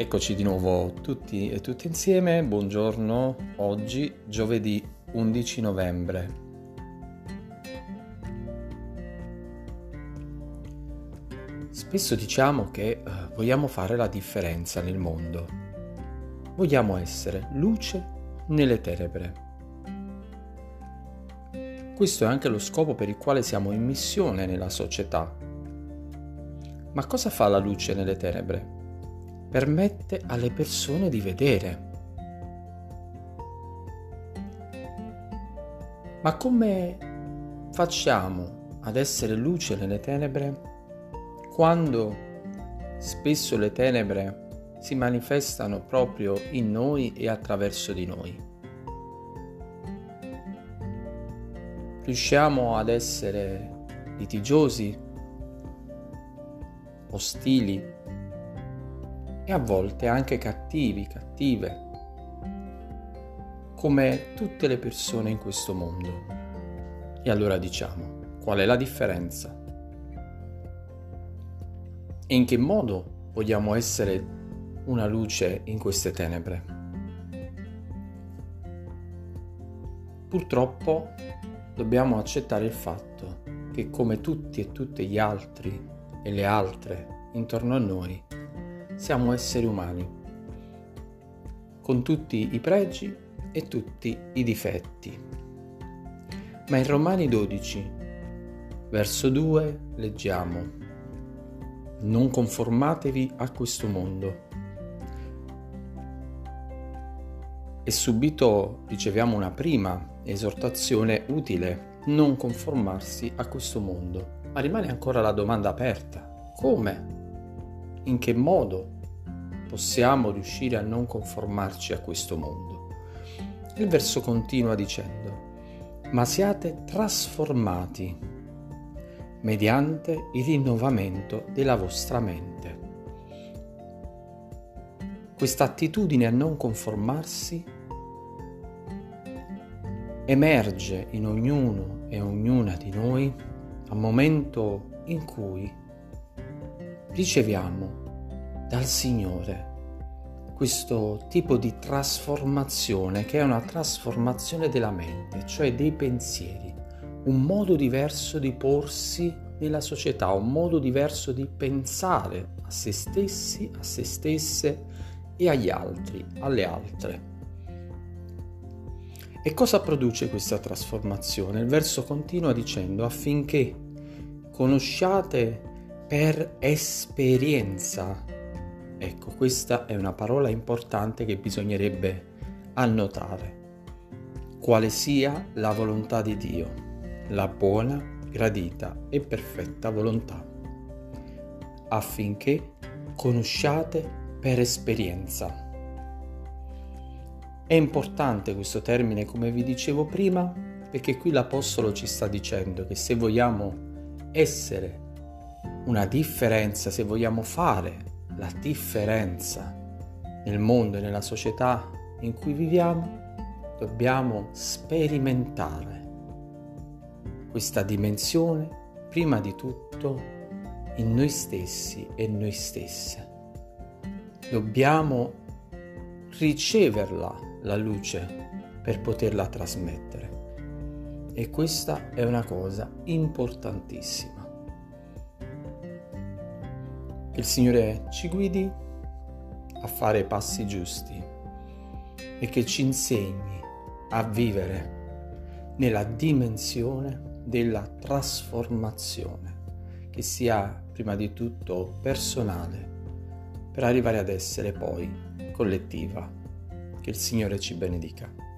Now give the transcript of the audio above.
Eccoci di nuovo tutti e tutte insieme, buongiorno, oggi giovedì 11 novembre. Spesso diciamo che uh, vogliamo fare la differenza nel mondo, vogliamo essere luce nelle tenebre. Questo è anche lo scopo per il quale siamo in missione nella società. Ma cosa fa la luce nelle tenebre? Permette alle persone di vedere. Ma come facciamo ad essere luce nelle tenebre quando spesso le tenebre si manifestano proprio in noi e attraverso di noi? Riusciamo ad essere litigiosi, ostili, e a volte anche cattivi, cattive, come tutte le persone in questo mondo. E allora diciamo, qual è la differenza? E in che modo vogliamo essere una luce in queste tenebre? Purtroppo dobbiamo accettare il fatto che come tutti e tutti gli altri e le altre intorno a noi, siamo esseri umani, con tutti i pregi e tutti i difetti. Ma in Romani 12, verso 2, leggiamo, non conformatevi a questo mondo. E subito riceviamo una prima esortazione utile, non conformarsi a questo mondo. Ma rimane ancora la domanda aperta, come? In che modo possiamo riuscire a non conformarci a questo mondo. Il verso continua dicendo, ma siate trasformati mediante il rinnovamento della vostra mente. Questa attitudine a non conformarsi emerge in ognuno e ognuna di noi al momento in cui riceviamo dal Signore questo tipo di trasformazione che è una trasformazione della mente, cioè dei pensieri, un modo diverso di porsi nella società, un modo diverso di pensare a se stessi, a se stesse e agli altri, alle altre. E cosa produce questa trasformazione? Il verso continua dicendo affinché conosciate per esperienza. Ecco, questa è una parola importante che bisognerebbe annotare. Quale sia la volontà di Dio, la buona, gradita e perfetta volontà, affinché conosciate per esperienza. È importante questo termine, come vi dicevo prima, perché qui l'Apostolo ci sta dicendo che se vogliamo essere una differenza, se vogliamo fare la differenza nel mondo e nella società in cui viviamo, dobbiamo sperimentare questa dimensione prima di tutto in noi stessi e noi stesse. Dobbiamo riceverla la luce per poterla trasmettere. E questa è una cosa importantissima. Il Signore ci guidi a fare passi giusti e che ci insegni a vivere nella dimensione della trasformazione, che sia prima di tutto personale, per arrivare ad essere poi collettiva. Che il Signore ci benedica.